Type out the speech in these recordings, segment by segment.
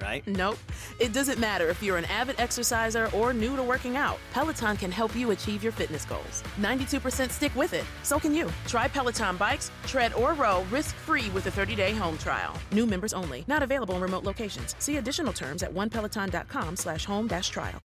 right? Nope. It doesn't matter if you're an avid exerciser or new to working out. Peloton can help you achieve your fitness goals. 92% stick with it. So can you. Try Peloton bikes, tread, or row risk-free with a 30-day home trial. New members only. Not available in remote locations. See additional terms at onepeloton.com slash home dash trial.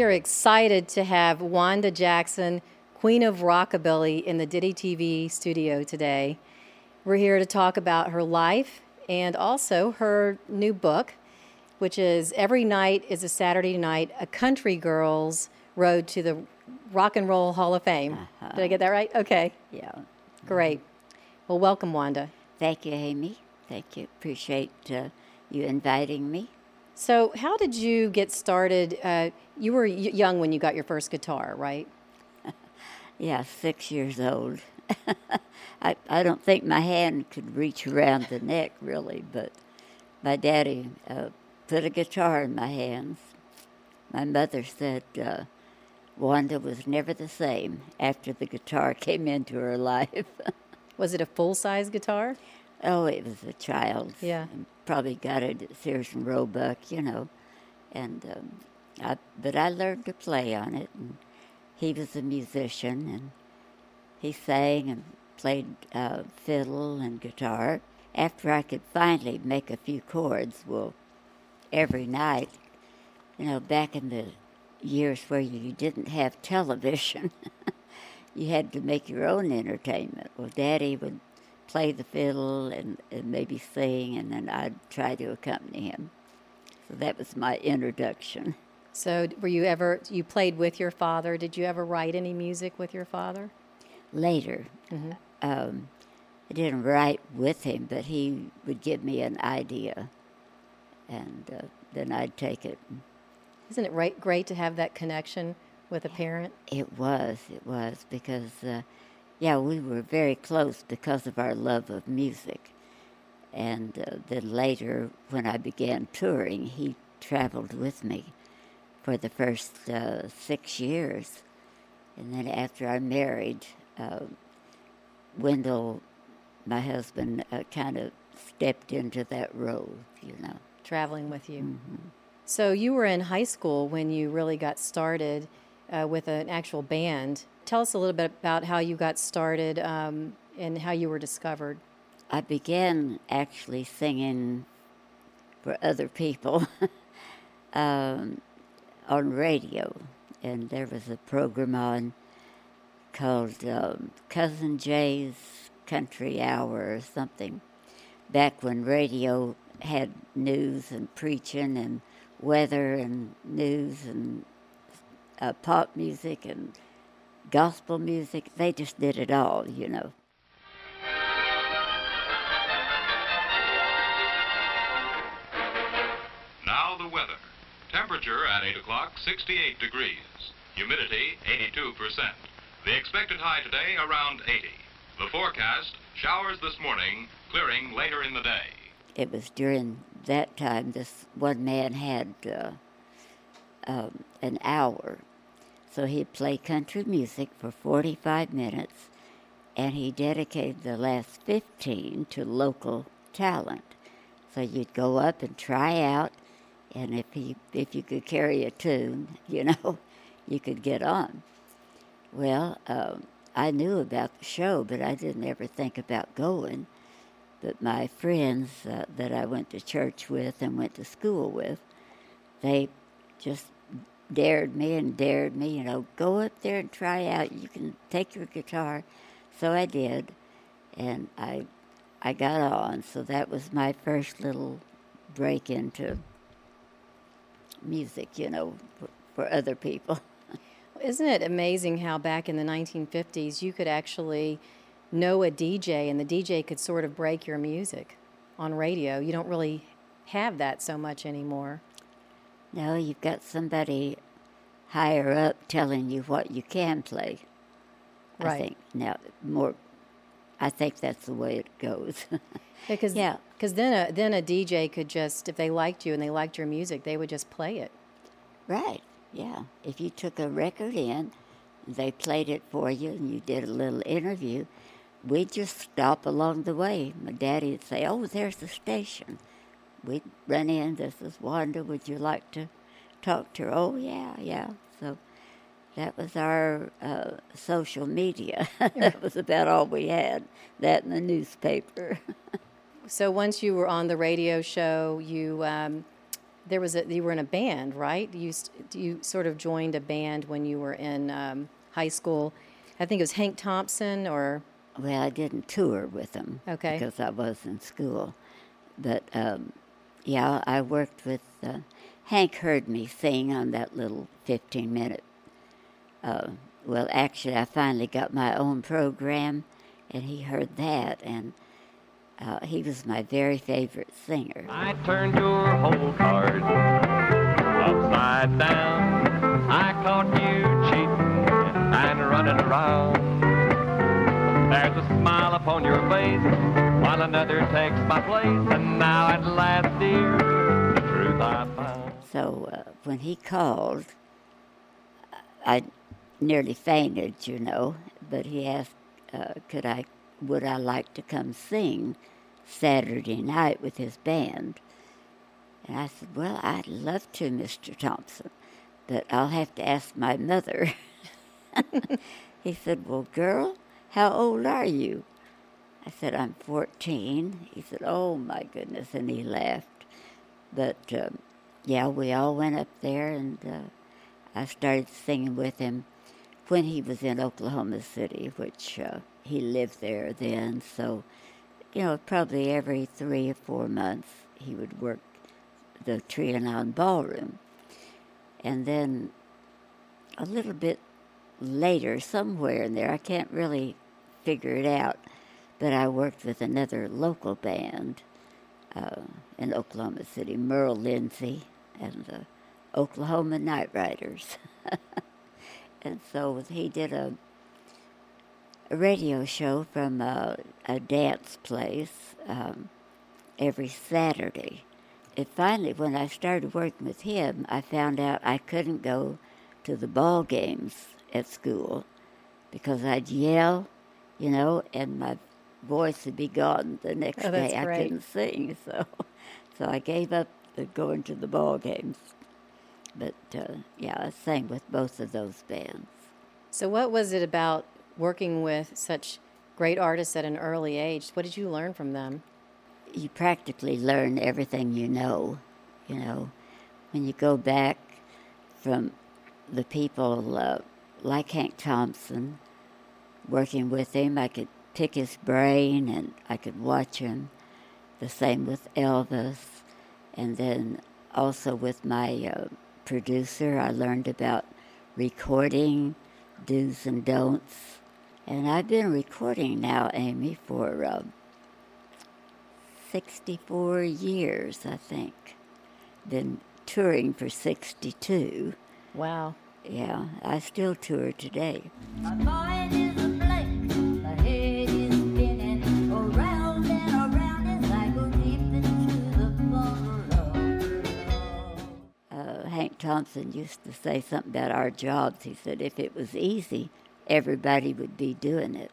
We are excited to have Wanda Jackson, Queen of Rockabilly, in the Ditty TV studio today. We're here to talk about her life and also her new book, which is Every Night is a Saturday Night, A Country Girl's Road to the Rock and Roll Hall of Fame. Did I get that right? Okay, Yeah. great. Well, welcome, Wanda. Thank you, Amy. Thank you. Appreciate uh, you inviting me. So, how did you get started? Uh, you were young when you got your first guitar, right? Yeah, six years old. I, I don't think my hand could reach around the neck, really, but my daddy uh, put a guitar in my hands. My mother said uh, Wanda was never the same after the guitar came into her life. Was it a full size guitar? Oh, it was a child's. Yeah. and Probably got it at Sears and Roebuck, you know. And um, I, but I learned to play on it, and he was a musician, and he sang and played uh, fiddle and guitar. After I could finally make a few chords, well, every night, you know, back in the years where you didn't have television, you had to make your own entertainment. Well, Daddy would play the fiddle and, and maybe sing, and then I'd try to accompany him. So that was my introduction. So, were you ever, you played with your father? Did you ever write any music with your father? Later, um, I didn't write with him, but he would give me an idea, and uh, then I'd take it. Isn't it right, great to have that connection with a parent? It was, it was, because, uh, yeah, we were very close because of our love of music. And uh, then later, when I began touring, he traveled with me for the first uh, six years. And then after I married, uh, Wendell, my husband, uh, kind of stepped into that role, you know. Traveling with you. So, you were in high school when you really got started uh, with an actual band. Tell us a little bit about how you got started um, and how you were discovered. I began actually singing for other people um, on radio, and there was a program on called um, Cousin Jay's Country Hour or something. Back when radio had news and preaching and weather and news and uh, pop music and gospel music. They just did it all, you know. Now the weather. Temperature at 8 o'clock, 68 degrees. Humidity, 82%. The expected high today, around 80. The forecast, showers this morning, clearing later in the day. It was during that time this one man had uh, um, an hour so he'd play country music for 45 minutes, and he dedicated the last 15 to local talent. So you'd go up and try out, and if you if you could carry a tune, you know, you could get on. Well, um, I knew about the show, but I didn't ever think about going. But my friends uh, that I went to church with and went to school with, they just dared me and dared me, you know, go up there and try out. You can take your guitar. So I did, and I I got on. So that was my first little break into music, you know, for, for other people. Isn't it amazing how back in the 1950s you could actually know a DJ and the DJ could sort of break your music on radio? You don't really have that so much anymore. No, you've got somebody higher up telling you what you can play. Right. I think now more. I think that's the way it goes. Because Yeah. cause then a then a DJ could just if they liked you and they liked your music, they would just play it. right. Yeah. If you took a record in, they played it for you, and you did a little interview. We'd just stop along the way. My daddy would say, "Oh, there's the station." We'd run in. This is Wanda. Would you like to talk to her? Oh, yeah, yeah. So that was our uh, social media. that was about all we had. That and the newspaper. So once you were on the radio show, you um, there was a you were in a band, right? You you sort of joined a band when you were in um, high school. I think it was Hank Thompson or Well, I didn't tour with them Okay. because I was in school. But um, yeah, I worked with uh, Hank. Heard me sing on that little fifteen minute. Uh, well, actually, I finally got my own program, and he heard that, and uh, he was my very favorite singer. I turned your whole card upside down. I caught you cheating and running around. There's a smile upon your face another takes my place. And now at last, dear, the truth I found. So uh, when he called, I nearly fainted, you know. But he asked, uh, could I, would I like to come sing Saturday night with his band? And I said, well, I'd love to, Mr. Thompson, but I'll have to ask my mother. he said, well, girl, how old are you? I said, I'm 14. He said, oh my goodness, and he laughed. But um, yeah, we all went up there, and uh, I started singing with him when he was in Oklahoma City, which uh, he lived there then. So, you know, probably every three or four months he would work the Trianon Ballroom. And then a little bit later, somewhere in there, I can't really figure it out, but I worked with another local band uh, in Oklahoma City, Merl Lindsay and the Oklahoma Night Riders. and so he did a, a radio show from a, a dance place um, every Saturday. And finally, when I started working with him, I found out I couldn't go to the ball games at school because I'd yell, you know, and my voice would be gone the next Oh, day. I great. couldn't sing, so so I gave up going to the ball games. But uh, yeah, I sang with both of those bands. So what was it about working with such great artists at an early age? What did you learn from them? you practically learn everything you know. You know, when you go back from the people uh, like Hank Thompson, working with him, I could pick his brain and I could watch him. The same with Elvis. And then also with my uh, producer, I learned about recording, do's and don'ts. And I've been recording now, Amy, for. Uh, 64 years, I think. Been touring for 62. Wow. Yeah, I still tour today. Thompson used to say something about our jobs. He said if it was easy, everybody would be doing it.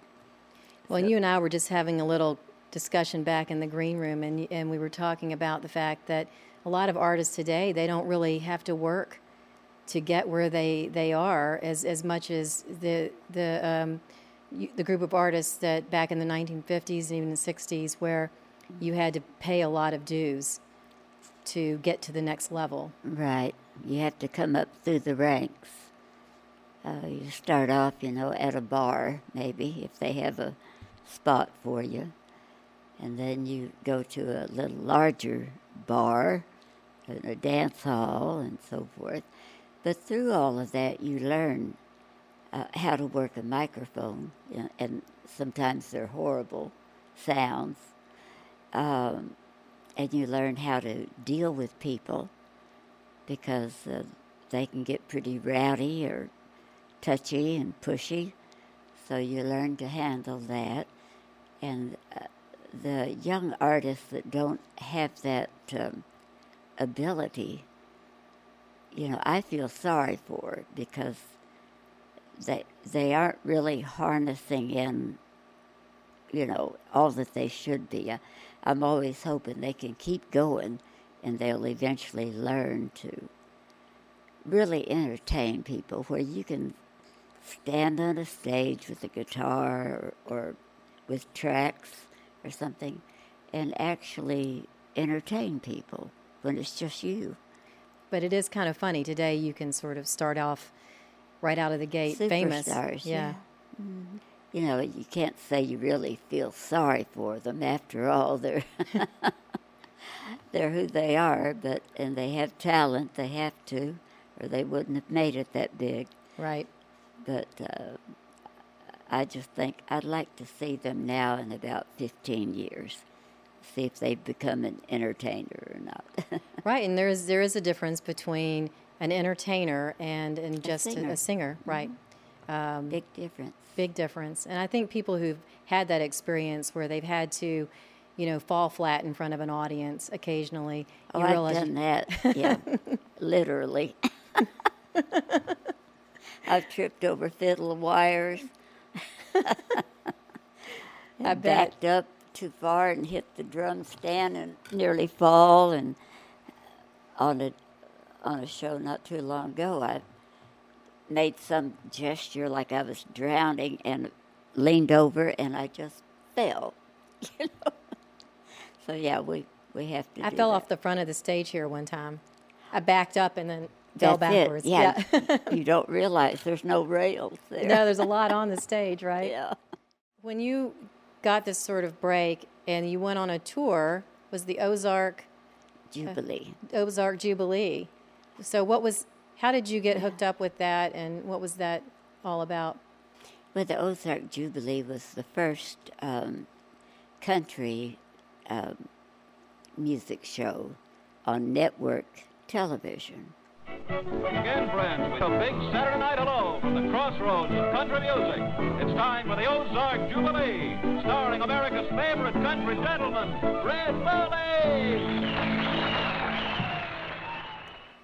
Well, you and I were just having a little discussion back in the green room, and and we were talking about the fact that a lot of artists today they don't really have to work to get where they, they are as as much as the the um, you, the group of artists that back in the 1950s and even the 60s where you had to pay a lot of dues to get to the next level. Right. You have to come up through the ranks. Uh, you start off, you know, at a bar, maybe, if they have a spot for you. And then you go to a little larger bar and a dance hall and so forth. But through all of that, you learn uh, how to work a microphone, know, and sometimes they're horrible sounds. Um, and you learn how to deal with people because uh, they can get pretty rowdy or touchy and pushy. So you learn to handle that. And uh, the young artists that don't have that um, ability, you know, I feel sorry for because they they aren't really harnessing in, you know, all that they should be. I, I'm always hoping they can keep going, and they'll eventually learn to really entertain people where you can stand on a stage with a guitar or, or with tracks or something and actually entertain people when it's just you. But it is kind of funny today. You can sort of start off right out of the gate famous. Superstars, yeah. Mhm. You know, you can't say you really feel sorry for them. After all, they're they're who they are, but and they have talent. They have to, or they wouldn't have made it that big. Right. But uh, I just think I'd like to see them now in about 15 years, see if they've become an entertainer or not. Right, and there is there is a difference between an entertainer and and just a singer. a singer, right? Um, Big difference. Big difference, and I think people who've had that experience where they've had to, you know, fall flat in front of an audience occasionally, Oh, you I've realize done that. Yeah, literally. I've tripped over fiddle wires. I backed up too far and hit the drum stand and nearly fall. And on a on a show not too long ago, I made some gesture like I was drowning and leaned over and I just fell. You know. So yeah, we we have to. I fell that. off the front of the stage here one time. I backed up and then fell That's it, backwards. Yeah, you don't realize there's no rails there. no, there's a lot on the stage, right? Yeah. When you got this sort of break and you went on a tour, was the Ozark Jubilee. Ozark Jubilee. So what was how did you get hooked up with that and what was that all about? Well, the Ozark Jubilee was the first um, country um, music show on network television. Again, friends, with a big Saturday night hello from the crossroads of country music. It's time for the Ozark Jubilee, starring America's favorite country gentleman, Red Foley.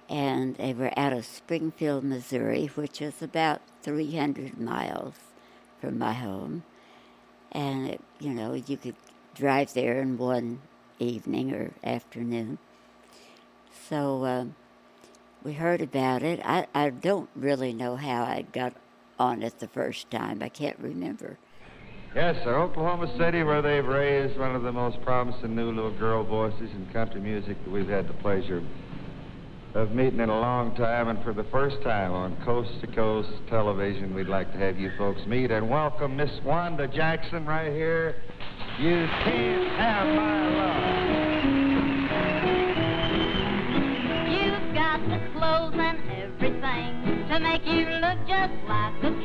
And they were out of Springfield, Missouri, which is about 300 miles from my home. And, it, you know, you could drive there in one evening or afternoon. So um, we heard about it. I, I don't really know how I got on it the first time. I can't remember. Yes, sir. Oklahoma City, where they've raised one of the most promising new little girl voices in country music that we've had the pleasure of meeting in a long time. And for the first time on Coast to Coast television, we'd like to have you folks meet and welcome Miss Wanda Jackson right here. You can't have my love. You've got the clothes and everything to make you look just like a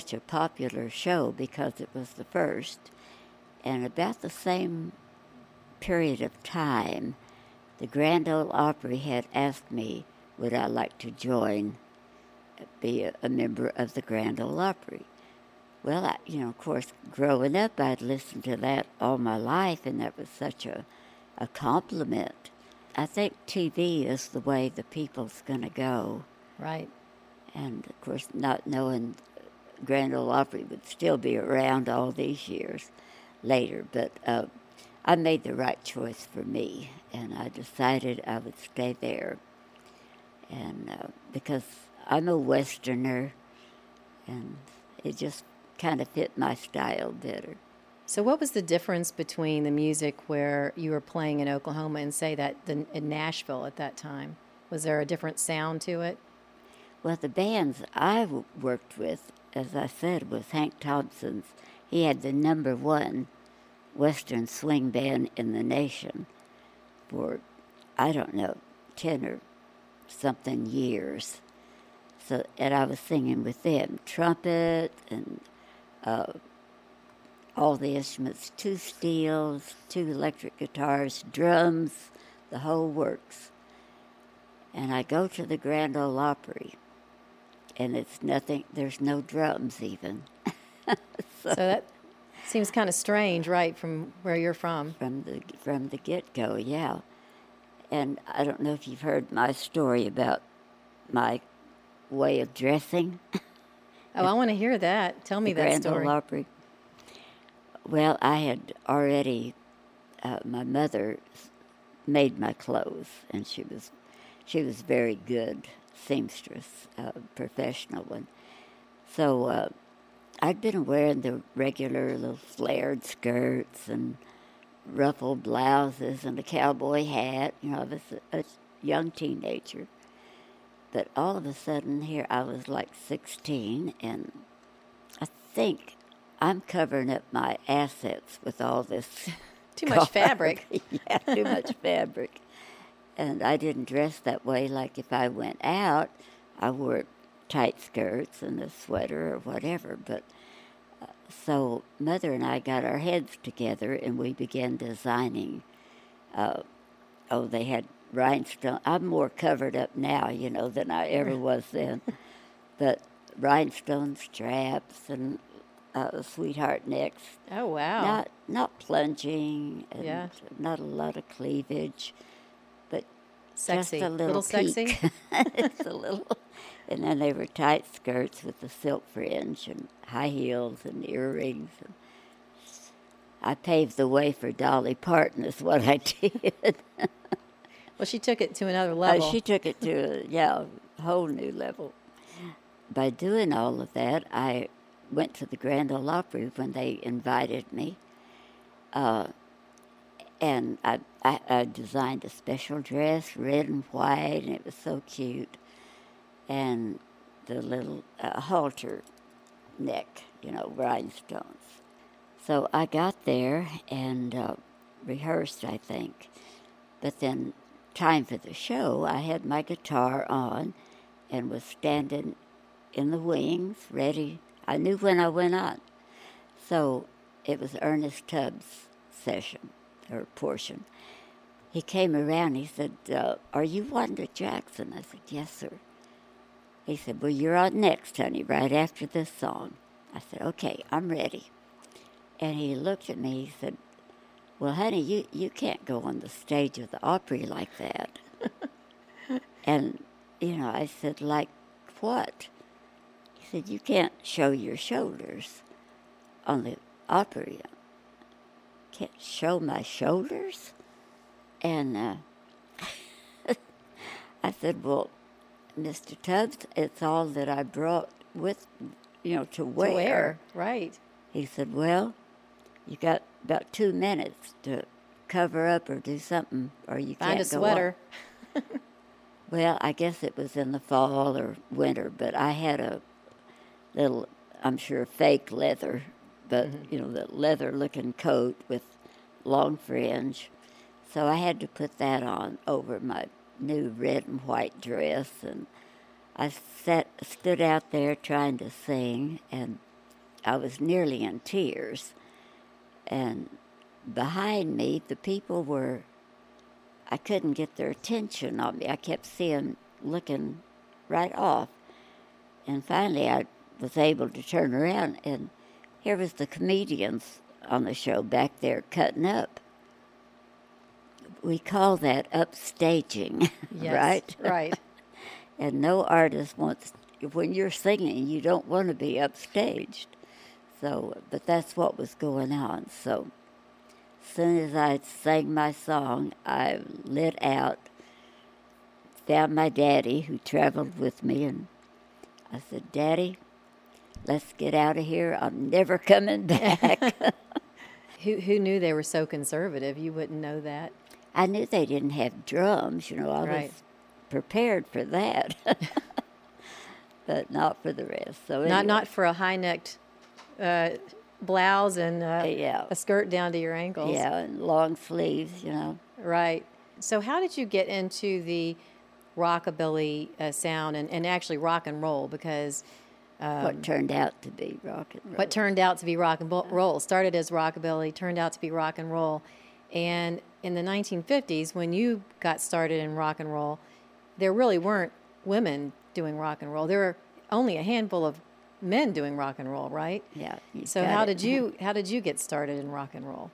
such a popular show because it was the first. And about the same period of time, the Grand Ole Opry had asked me, would I like to join, be a, a member of the Grand Ole Opry? Well, I, you know, of course, growing up, I'd listened to that all my life, and that was such a, a compliment. I think TV is the way the people's going to go Right. and of course not knowing Grand Ole Opry would still be around all these years later, but uh, I made the right choice for me, and I decided I would stay there, and uh, because I'm a Westerner, and it just kind of fit my style better. So, what was the difference between the music where you were playing in Oklahoma and say that the, in Nashville at that time? Was there a different sound to it? Well, the bands I w- worked with, as I said, was Hank Thompson's. He had the number one Western swing band in the nation for, I don't know, 10 or something years. So, and I was singing with them trumpet and uh, all the instruments two steels, two electric guitars, drums, the whole works. And I go to the Grand Ole Opry, and it's nothing, there's no drums even. So, that seems kind of strange, right, from where you're from. from the from the get go, yeah. And I don't know if you've heard my story about my way of dressing. Oh, I want to hear that. Tell me the that Grand story. Ole Opry. Well, I had already. Uh, my mother made my clothes, and she was she was very good seamstress, uh, professional one. So uh, I'd been wearing the regular little flared skirts and ruffled blouses and a cowboy hat. You know, I was a, a young teenager. But all of a sudden, here I was like 16, and I think I'm covering up my assets with all this. Too much fabric. yeah, too much fabric. And I didn't dress that way. Like if I went out, I wore tight skirts and a sweater or whatever. But uh, so mother and I got our heads together and we began designing. Uh, oh, they had rhinestone. I'm more covered up now, you know, than I ever was then. but rhinestone straps and uh, sweetheart necks. Oh, wow. Not not plunging and Yeah. not a lot of cleavage, Sexy. just a little, Little sexy? it's a little. And then they were tight skirts with the silk fringe and high heels and earrings. And I paved the way for Dolly Parton, is what I did. Well, she took it to another Uh, level. she took it to a yeah, a whole new level. By doing all of that, I went to the Grand Ole Opry when they invited me, uh, and I, I, I designed a special dress, red and white, and it was so cute, and the little uh, halter neck, you know, rhinestones. So I got there and uh, rehearsed, I think. But then, time for the show, I had my guitar on and was standing in the wings, ready. I knew when I went on. So it was Ernest Tubbs' session or portion. He came around. He said, uh, "Are you Wanda Jackson?" I said, "Yes, sir." He said, "Well, you're on next, honey, right after this song." I said, "Okay, I'm ready." And he looked at me. He said, "Well, honey, you, you can't go on the stage of the Opry like that." and you know, I said, "Like what?" He said, "You can't show your shoulders on the Opry. Can't show my shoulders." And uh, I said, "Well, Mr. Tubbs, it's all that I brought with, you know, to to wear." wear. Right. He said, Well, you got about two minutes to cover up or do something, or you Find can't a go sweater. Well, I guess it was in the fall or winter, but I had a little, I'm sure, fake leather, but Mm-hmm. you know, the leather looking coat with long fringe. So I had to put that on over my new red and white dress, and I sat stood out there trying to sing, and I was nearly in tears. And behind me, the people were. I couldn't get their attention on me. I kept seeing, looking right off, and finally I was able to turn around, and here was the comedians on the show back there cutting up. We call that upstaging, Yes, right? right. and no artist wants, when you're singing, you don't want to be upstaged. So, but that's what was going on. So, as soon as I sang my song, I lit out, found my daddy who traveled with me, and I said, Daddy, let's get out of here. I'm never coming back. Who who knew they were so conservative? You wouldn't know that. I knew they didn't have drums, you know, I Right. was prepared for that. but not for the rest. So Not not for a high necked uh, blouse and uh, yeah. a skirt down to your ankles. Yeah, and long sleeves, you know. Right. So how did you get into the rockabilly uh, sound and, and actually rock and roll? Because um, what turned out to be rock and roll. what turned out to be rock and bo- roll started as rockabilly, turned out to be rock and roll. And in the 1950s, when you got started in rock and roll, there really weren't women doing rock and roll. There were only a handful of men doing rock and roll, right? Yeah. So how it. did you how did you get started in rock and roll?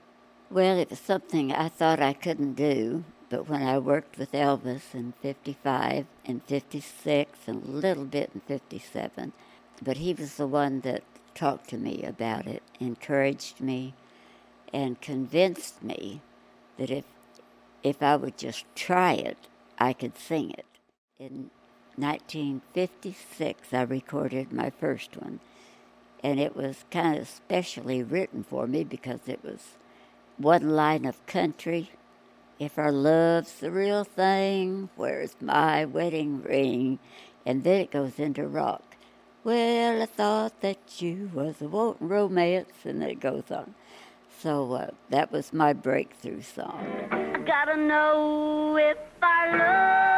Well, it was something I thought I couldn't do, but when I worked with Elvis in 55 and 56 and a little bit in 57, but he was the one that talked to me about it, encouraged me, and convinced me that if if I would just try it, I could sing it. In 1956, I recorded my first one, and it was kind of specially written for me because it was one line of country. If our love's the real thing, where's my wedding ring? And then it goes into rock. Well, I thought that you was a wanting romance, and it goes on. So uh, that was my breakthrough song. I gotta know if our love's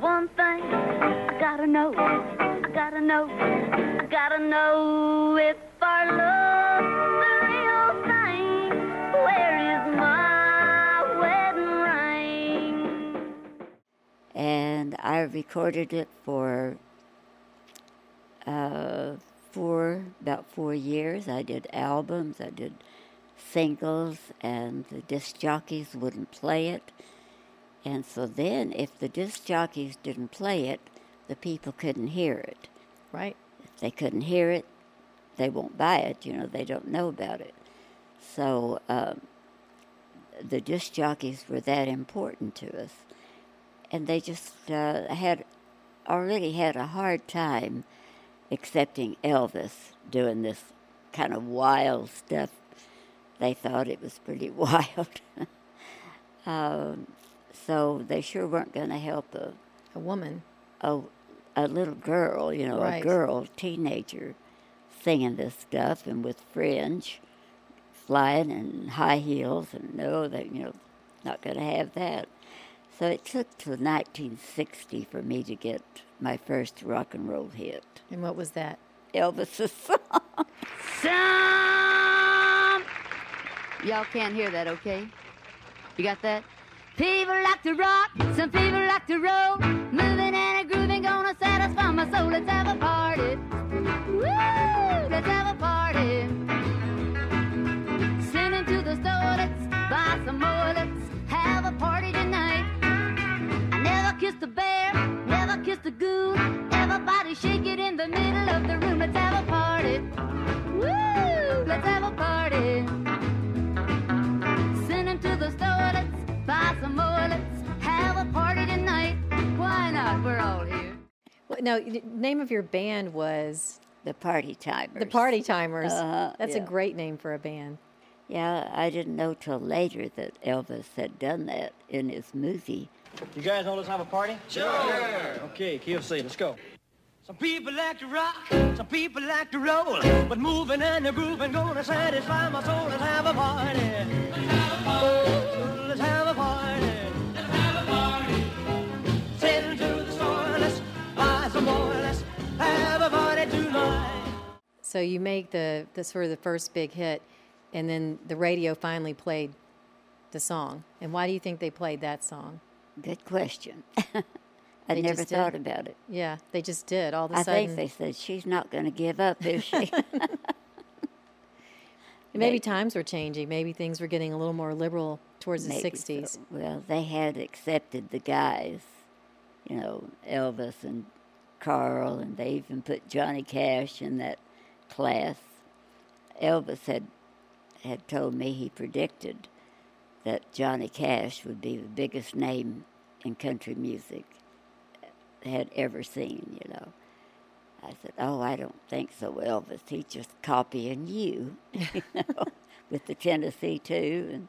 one thing I gotta know, I gotta know, I gotta know if our love's the real thing. Where is my wedding ring? and I recorded it for uh, four about four years. I did albums, I did singles, and the disc jockeys wouldn't play it. And so then, if the disc jockeys didn't play it, the people couldn't hear it. Right. If they couldn't hear it, they won't buy it. You know, they don't know about it. So um, the disc jockeys were that important to us and they just uh, had already had a hard time accepting Elvis doing this kind of wild stuff. They thought it was pretty wild. um, so they sure weren't going to help a, A woman. a a little girl, you know, Right. a girl, teenager, singing this stuff and with fringe, flying and high heels, and no, they you know, not going to have that. So it took till 1960 for me to get my first rock and roll hit. And what was that? Elvis's song. Some. Y'all can't hear that, okay? You got that? People like to rock, some people like to roll. Moving and a grooving, gonna satisfy my soul. Let's have a party. Woo! Let's have a party. Send to the store, let's buy some more. Let's Well, no, name of your band was the Party Timers. The Party Timers. Uh-huh, That's yeah. a great name for a band. Yeah, I didn't know till later that Elvis had done that in his movie. You guys want us to have a party? Sure. Okay, KFC, let's go. Some people like to rock, some people like to roll, but moving and the grooving gonna satisfy my soul. Let's have a party. Let's have a party. So you make the, the sort of the first big hit, and then the radio finally played the song. And why do you think they played that song? Good question. I They never thought did. about it. Yeah, they just did. All of a I sudden, think they said she's not going to give up, is she? maybe times were changing. Maybe things were getting a little more liberal towards the '60s. so. Well, they had accepted the guys, you know, Elvis and Carl, and they even put Johnny Cash in that class. Elvis had had told me he predicted that Johnny Cash would be the biggest name in country music had ever seen, you know. I said, "Oh, I don't think so, Elvis. He's just copying you, you know, with the Tennessee Two." And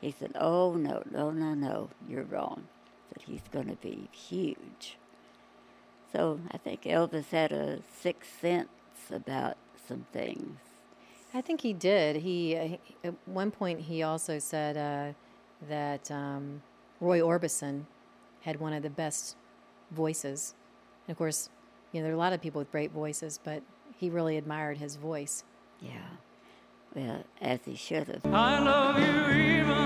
he said, "Oh no, no, no, no, you're wrong." That he's going to be huge. So I think Elvis had a sixth sense about some things. I think he did. He, uh, at one point he also said uh, that um, Roy Orbison had one of the best voices. And of course, you know there are a lot of people with great voices, but he really admired his voice. Yeah. Well, as he should have. I love you even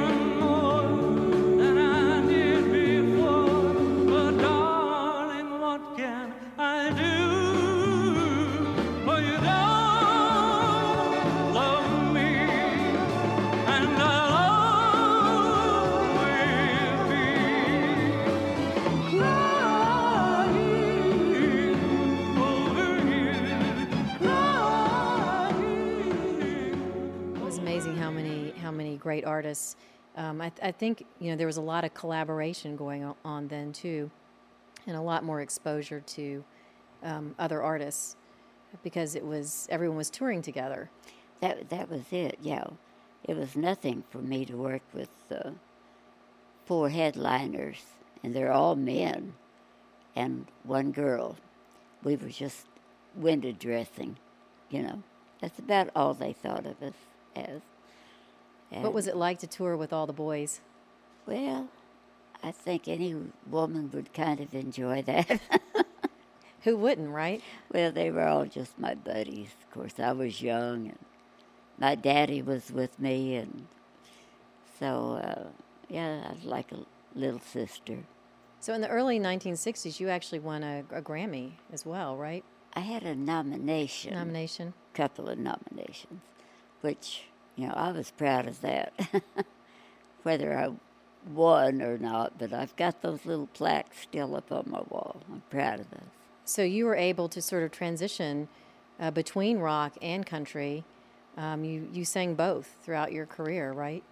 great artists. Um, I, th- I think you know there was a lot of collaboration going on then too, and a lot more exposure to um, other artists because it was everyone was touring together. That that was it. Yeah, it was nothing for me to work with uh, four headliners, and they're all men, and one girl. We were just window dressing, you know. That's about all they thought of us as. What was it like to tour with all the boys? Well, I think any woman would kind of enjoy that. Who wouldn't, right? Well, they were all just my buddies. Of course, I was young, and my daddy was with me, and so uh, yeah, I was like a little sister. So in the early 1960s, you actually won a, a Grammy as well, right? I had a nomination. Nomination. Couple of nominations, which you know I was proud of that. Whether I won or not, but I've got those little plaques still up on my wall. I'm proud of those. So you were able to sort of transition uh, between rock and country. Um, you you sang both throughout your career, right?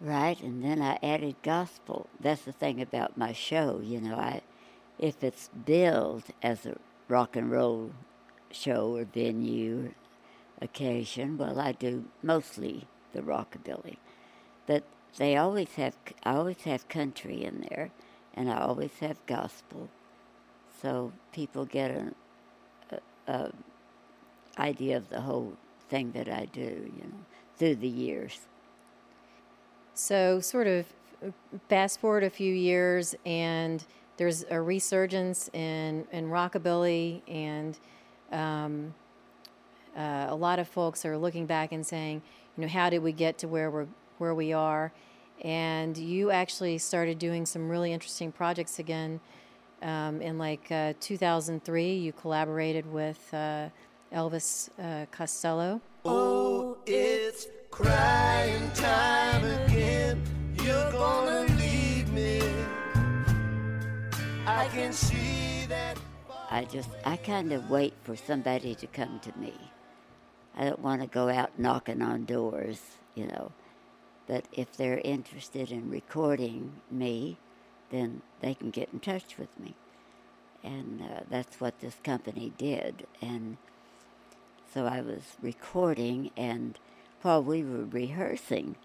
Right, and then I added gospel. That's the thing about my show, you know. I, if it's billed as a rock and roll show or venue occasion, well, I do mostly the rockabilly, but they always have. I always have country in there, and I always have gospel, so people get an a, a idea of the whole thing that I do, you know, through the years. So sort of fast forward a few years, and there's a resurgence in in rockabilly, and um, uh, a lot of folks are looking back and saying, you know, how did we get to where we're where we are? And you actually started doing some really interesting projects again. Um, in like uh, 2003, you collaborated with uh, Elvis uh, Costello. Oh, it's crying time again. You're gonna leave me. I can see that. I just, I kind of wait for somebody to come to me. I don't want to go out knocking on doors, you know. But if they're interested in recording me, then they can get in touch with me. And uh, that's what this company did. And so I was recording, and while we were rehearsing,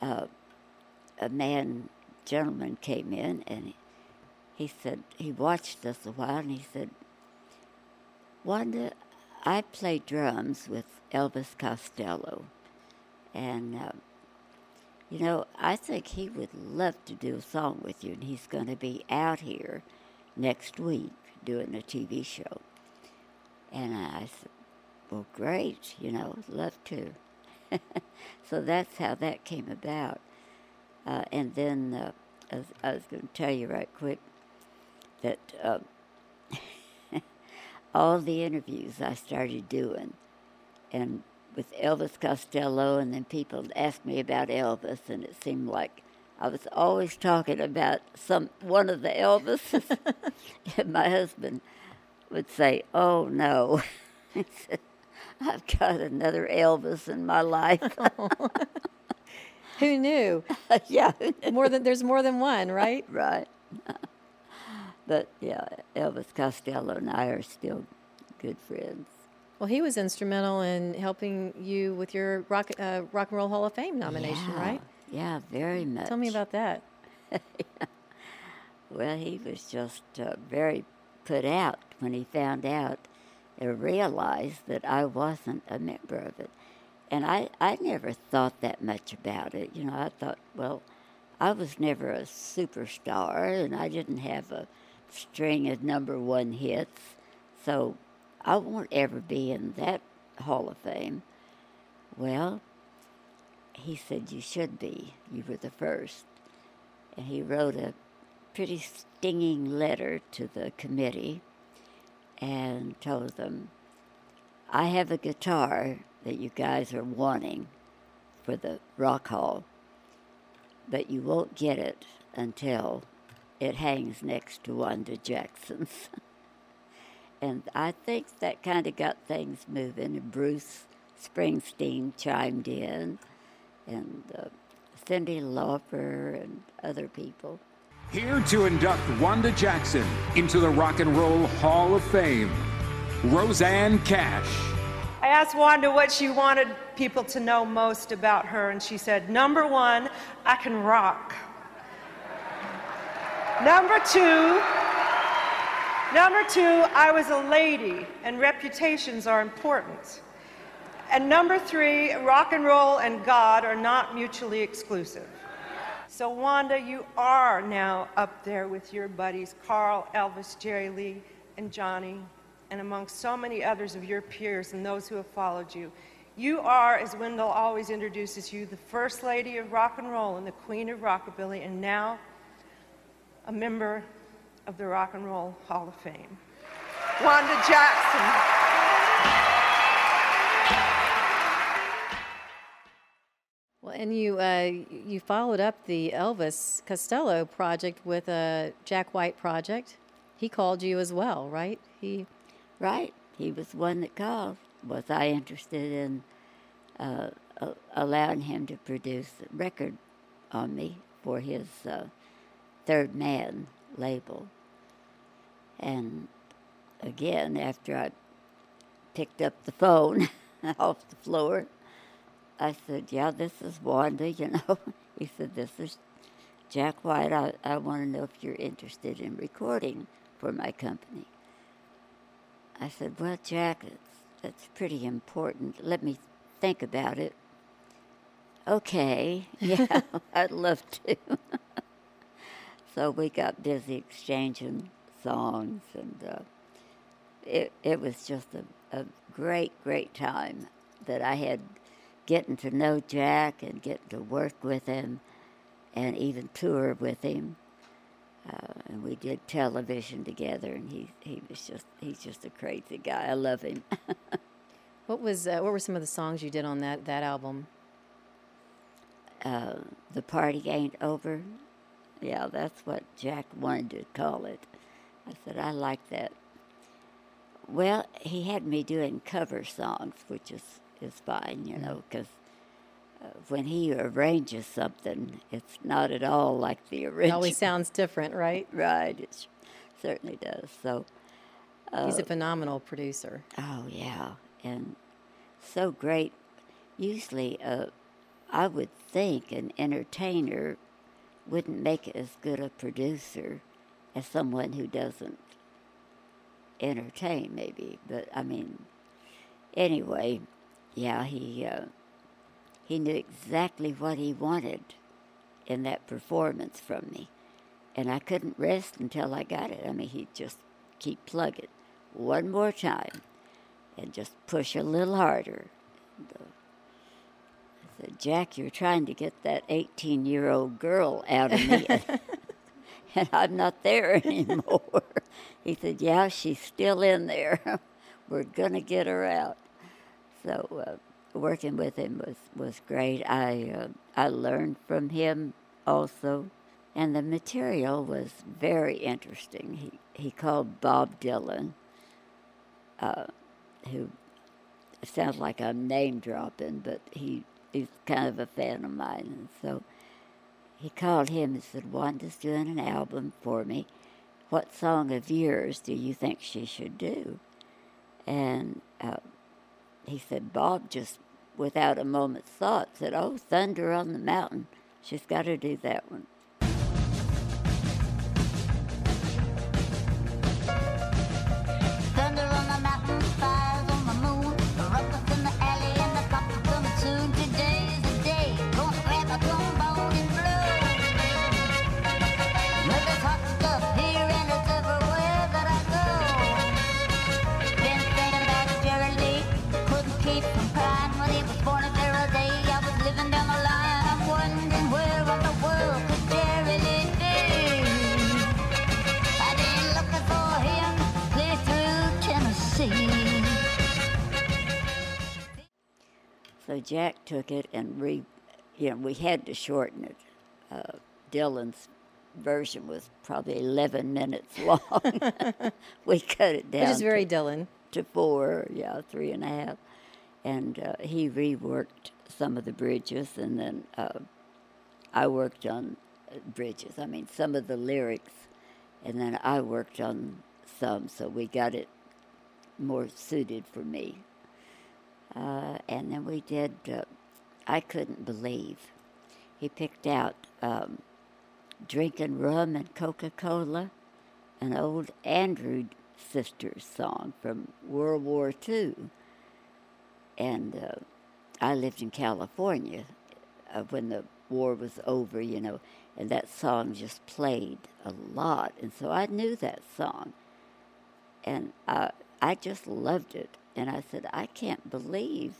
uh, a man, gentleman came in and he, said, he watched us a while and he said, Wanda, I play drums with Elvis Costello. And, uh, you know, I think he would love to do a song with you, and he's going to be out here next week doing a TV show. And I said, Well, great, you know, love to. so that's how that came about. Uh, and then uh, I was, was going to tell you right quick that uh, all the interviews I started doing, and with Elvis Costello, and then people asked me about Elvis, and it seemed like I was always talking about some one of the Elvises. and my husband would say, "Oh no," "I've got another Elvis in my life." Who knew? yeah, more than there's more than one, right? right. But yeah, Elvis Costello and I are still good friends. Well, he was instrumental in helping you with your rock uh, rock and roll Hall of Fame nomination, Yeah, right? Yeah, very much. Tell me about that. Well, he was just uh, very put out when he found out and realized that I wasn't a member of it. And I, I never thought that much about it. You know, I thought, well, I was never a superstar and I didn't have a string of number one hits. So I won't ever be in that Hall of Fame. Well, he said, You should be. You were the first. And he wrote a pretty stinging letter to the committee and told them, I have a guitar that you guys are wanting for the Rock Hall, but you won't get it until it hangs next to Wanda Jackson's. and I think that kind of got things moving. And Bruce Springsteen chimed in, and uh, Cyndi Lauper and other people. Here to induct Wanda Jackson into the Rock and Roll Hall of Fame, Rosanne Cash. I asked Wanda what she wanted people to know most about her, and she said, Number one, I can rock. Number two, number two, I was a lady, and reputations are important. And number three, rock and roll and God are not mutually exclusive. So, Wanda, you are now up there with your buddies Carl, Elvis, Jerry Lee, and Johnny, and among so many others of your peers and those who have followed you. You are, as Wendell always introduces you, the first lady of rock and roll and the queen of rockabilly, and now a member of the Rock and Roll Hall of Fame. Wanda Jackson. Well, and you uh, you followed up the Elvis Costello project with a Jack White project. He called you as well, right? He Right. He was the one that called. Was I interested in uh, a- allowing him to produce a record on me for his uh, Third Man label? And again, after I picked up the phone off the floor, I said, Yeah, this is Wanda, you know. He said, This is Jack White. I, I want to know if you're interested in recording for my company. I said, Well, Jack, it's, that's pretty important. Let me think about it. Okay, yeah, I'd love to. So we got busy exchanging songs, and uh, it, it was just a, a great, great time that I had getting to know Jack and getting to work with him and even tour with him. Uh, and we did television together, and he he was just he's just a crazy guy. I love him. what was uh, what were some of the songs you did on that that album? uh, the party ain't over. Yeah, that's what Jack wanted to call it. I said I like that. Well, he had me doing cover songs, which is is fine, you know, because uh, when he arranges something, it's not at all like the original. It always sounds different, right? Right, it certainly does. So He's a uh, phenomenal producer. Oh yeah, and so great usually, uh, I would think an entertainer wouldn't make as good a producer as someone who doesn't entertain, maybe. But I mean, anyway, yeah, he uh, he knew exactly what he wanted in that performance from me, and I couldn't rest until I got it. I mean, he'd just keep plugging one more time, and just push a little harder. Said, Jack, you're trying to get that 18 year old girl out of me. and I'm not there anymore. he said, Yeah, she's still in there. We're going to get her out. So, uh, working with him was, was great. I, uh, I learned from him also. And the material was very interesting. He, he called Bob Dylan, uh, who sounds like I'm name dropping, but he he's kind of a fan of mine. And so he called him and said, Wanda's doing an album for me. What song of yours do you think she should do? And uh, he said, Bob just, without a moment's thought, said, Oh, Thunder on the Mountain. She's got to do that one. So Jack took it and re, you know, we had to shorten it. Uh, Dylan's version was probably 11 minutes long. we cut it down. Which is very to, Dylan. To four, yeah, three and a half. And uh, he reworked some of the bridges, and then uh, I worked on bridges. I mean, some of the lyrics, and then I worked on some, so we got it more suited for me. Uh, and then we did, uh, I couldn't believe. He picked out um, Drinking Rum and Coca Cola, an old Andrews Sisters song from World War II. And uh, I lived in California uh, when the war was over, you know, and that song just played a lot. And so I knew that song. And I, I just loved it. And I said, I can't believe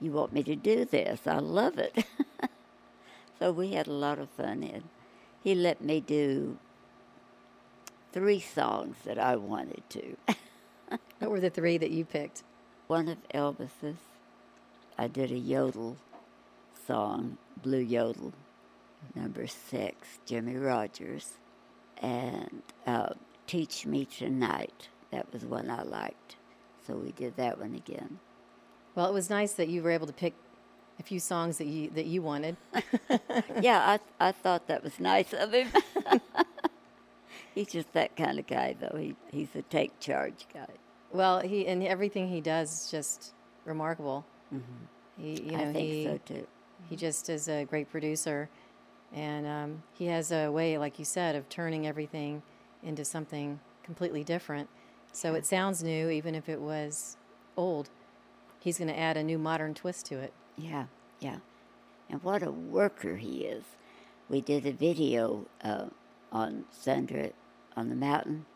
you want me to do this. I love it. so we had a lot of fun. And he let me do three songs that I wanted to. What were the three that you picked? One of Elvis's. I did a yodel song, Blue Yodel, number six, Jimmie Rodgers, and uh, Teach Me Tonight. That was one I liked. So we did that one again. Well, it was nice that you were able to pick a few songs that you that you wanted. yeah, I I thought that was nice of him. he's just that kind of guy, though. He he's a take charge guy. Well, he and everything he does is just remarkable. Mm-hmm. He, you I think he, so, too. He just is a great producer, and um, he has a way, like you said, of turning everything into something completely different. So it sounds new, even if it was old. He's going to add a new modern twist to it. Yeah, yeah. And what a worker he is. We did a video uh, on Thunder on the Mountain,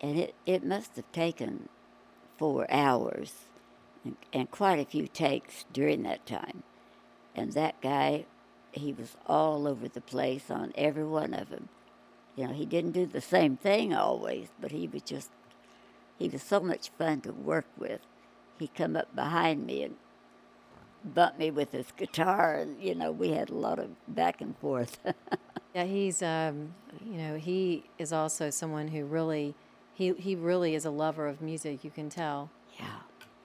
and it, it must have taken four hours and, and quite a few takes during that time. And that guy, he was all over the place on every one of them. You know, he didn't do the same thing always, but he was just, he was so much fun to work with. He'd come up behind me and bump me with his guitar, and, you know, we had a lot of back and forth. Yeah, he's um, you know he is also someone who really he he really is a lover of music. You can tell. Yeah.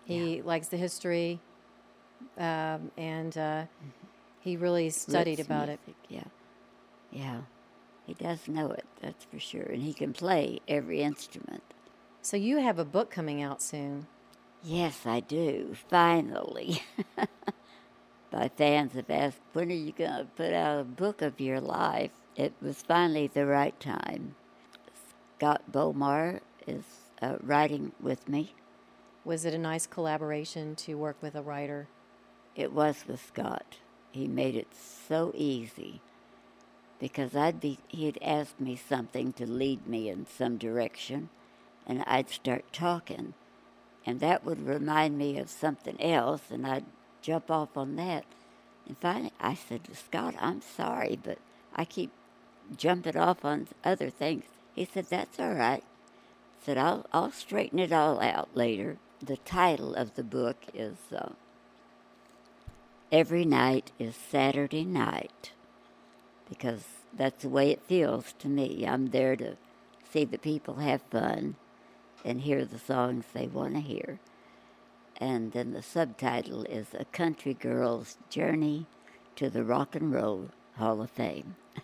He likes the history, um, and uh, he really studied Lips about it. Yeah. Yeah. He does know it, that's for sure. And he can play every instrument. So you have a book coming out soon. Yes, I do. Finally. my fans have asked, when are you going to put out a book of your life? It was finally the right time. Scott Bomar is uh, writing with me. Was it a nice collaboration to work with a writer? It was with Scott. He made it so easy because I'd be he'd ask me something to lead me in some direction and I'd start talking and that would remind me of something else and I'd jump off on that. And finally I said to Scott, I'm sorry, but I keep jumping off on other things. He said, That's all right. I said, I'll, I'll straighten it all out later. The title of the book is uh, Every Night is Saturday Night because that's the way it feels to me. I'm there to see the people have fun and hear the songs they want to hear. And then the subtitle is A Country Girl's Journey to the Rock and Roll Hall of Fame.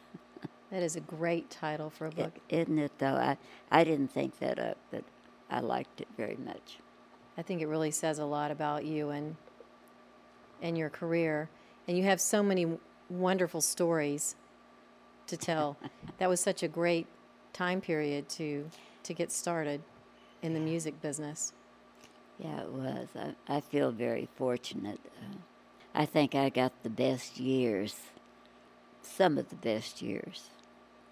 That is a great title for a book. is not it, though? I, I didn't think that uh, up, but I liked it very much. I think it really says a lot about you and and your career. And you have so many wonderful stories to tell. that was such a great time period to to get started in the music business. Yeah, it was. I, I feel very fortunate. Uh, I think I got the best years, some of the best years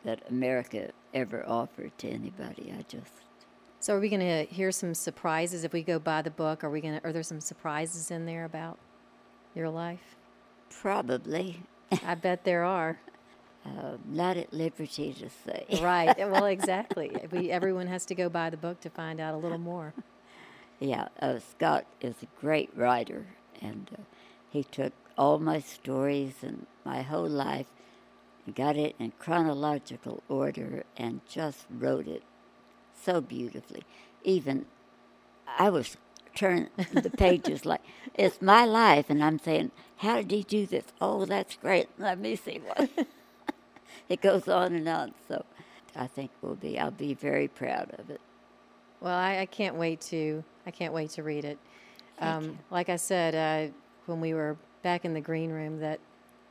that America ever offered to anybody. I just. So, are we going to hear some surprises if we go by the book? Are we going to? Are there some surprises in there about your life? Probably. I bet there are. Uh, not at liberty to say. right. Well, exactly. we everyone has to go buy the book to find out a little more. Yeah, uh, Scott is a great writer, and uh, he took all my stories and my whole life and got it in chronological order and just wrote it so beautifully. Even I was turning the pages like it's my life, and I'm saying, "How did he do this? Oh, that's great. Let me see what." it goes on and on. So I think we'll be. I'll be very proud of it. Well, I, I can't wait to. I can't wait to read it. Um, like I said uh, when we were back in the green room, that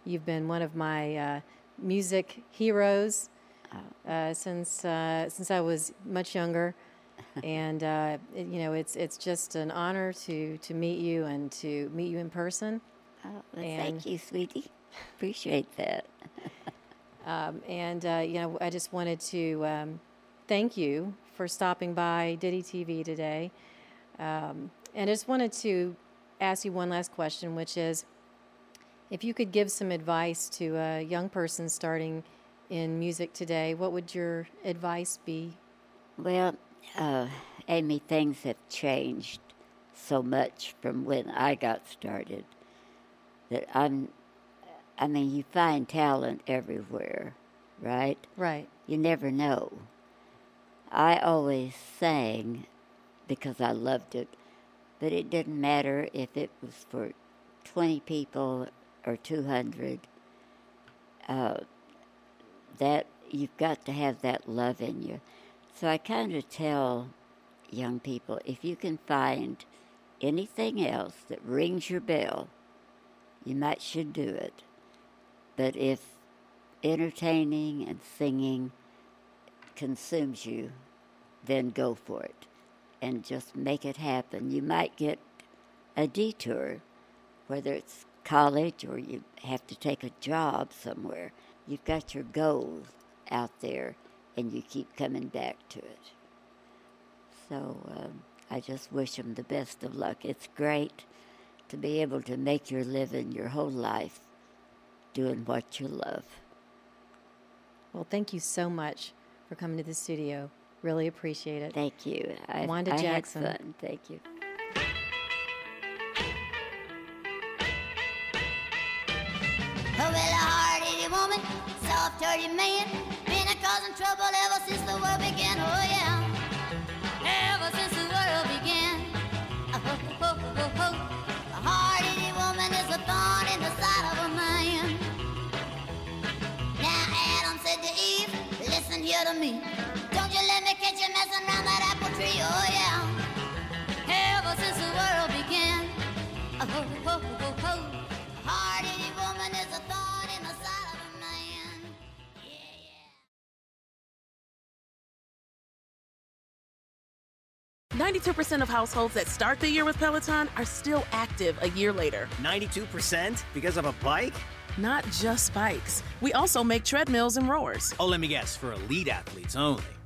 you've been one of my uh, music heroes oh. uh, since uh, since I was much younger. and uh, it, you know, it's it's just an honor to to meet you and to meet you in person. Oh, well, thank you, sweetie. Appreciate that. Um, and, uh, you know, I just wanted to um, thank you for stopping by Ditty TV today. Um, and I just wanted to ask you one last question, which is if you could give some advice to a young person starting in music today, what would your advice be? Well, uh, Amy, things have changed so much from when I got started that I'm I mean, you find talent everywhere, right? Right. You never know. I always sang because I loved it, but it didn't matter if it was for 20 people or 200. Uh, that you've got to have that love in you. So I kind of tell young people if you can find anything else that rings your bell, you might should do it. But if entertaining and singing consumes you, then go for it and just make it happen. You might get a detour, whether it's college or you have to take a job somewhere. You've got your goals out there and you keep coming back to it. So um, I just wish them the best of luck. It's great to be able to make your living your whole life doing what you love. Well, thank you so much for coming to the studio. Really appreciate it. Thank you. I, Wanda I Jackson. Had fun. Thank you. Well, a hard-headed woman, soft-hearted man, been a causing trouble ever since of me. Don't you let me catch you messing around that apple tree, oh yeah. Ever since the world began, oh, oh, oh, oh, Ninety-two percent of households that start the year with Peloton are still active a year later. Ninety-two percent because of a bike. Not just bikes. We also make treadmills and rowers. Oh, let me guess, for elite athletes only,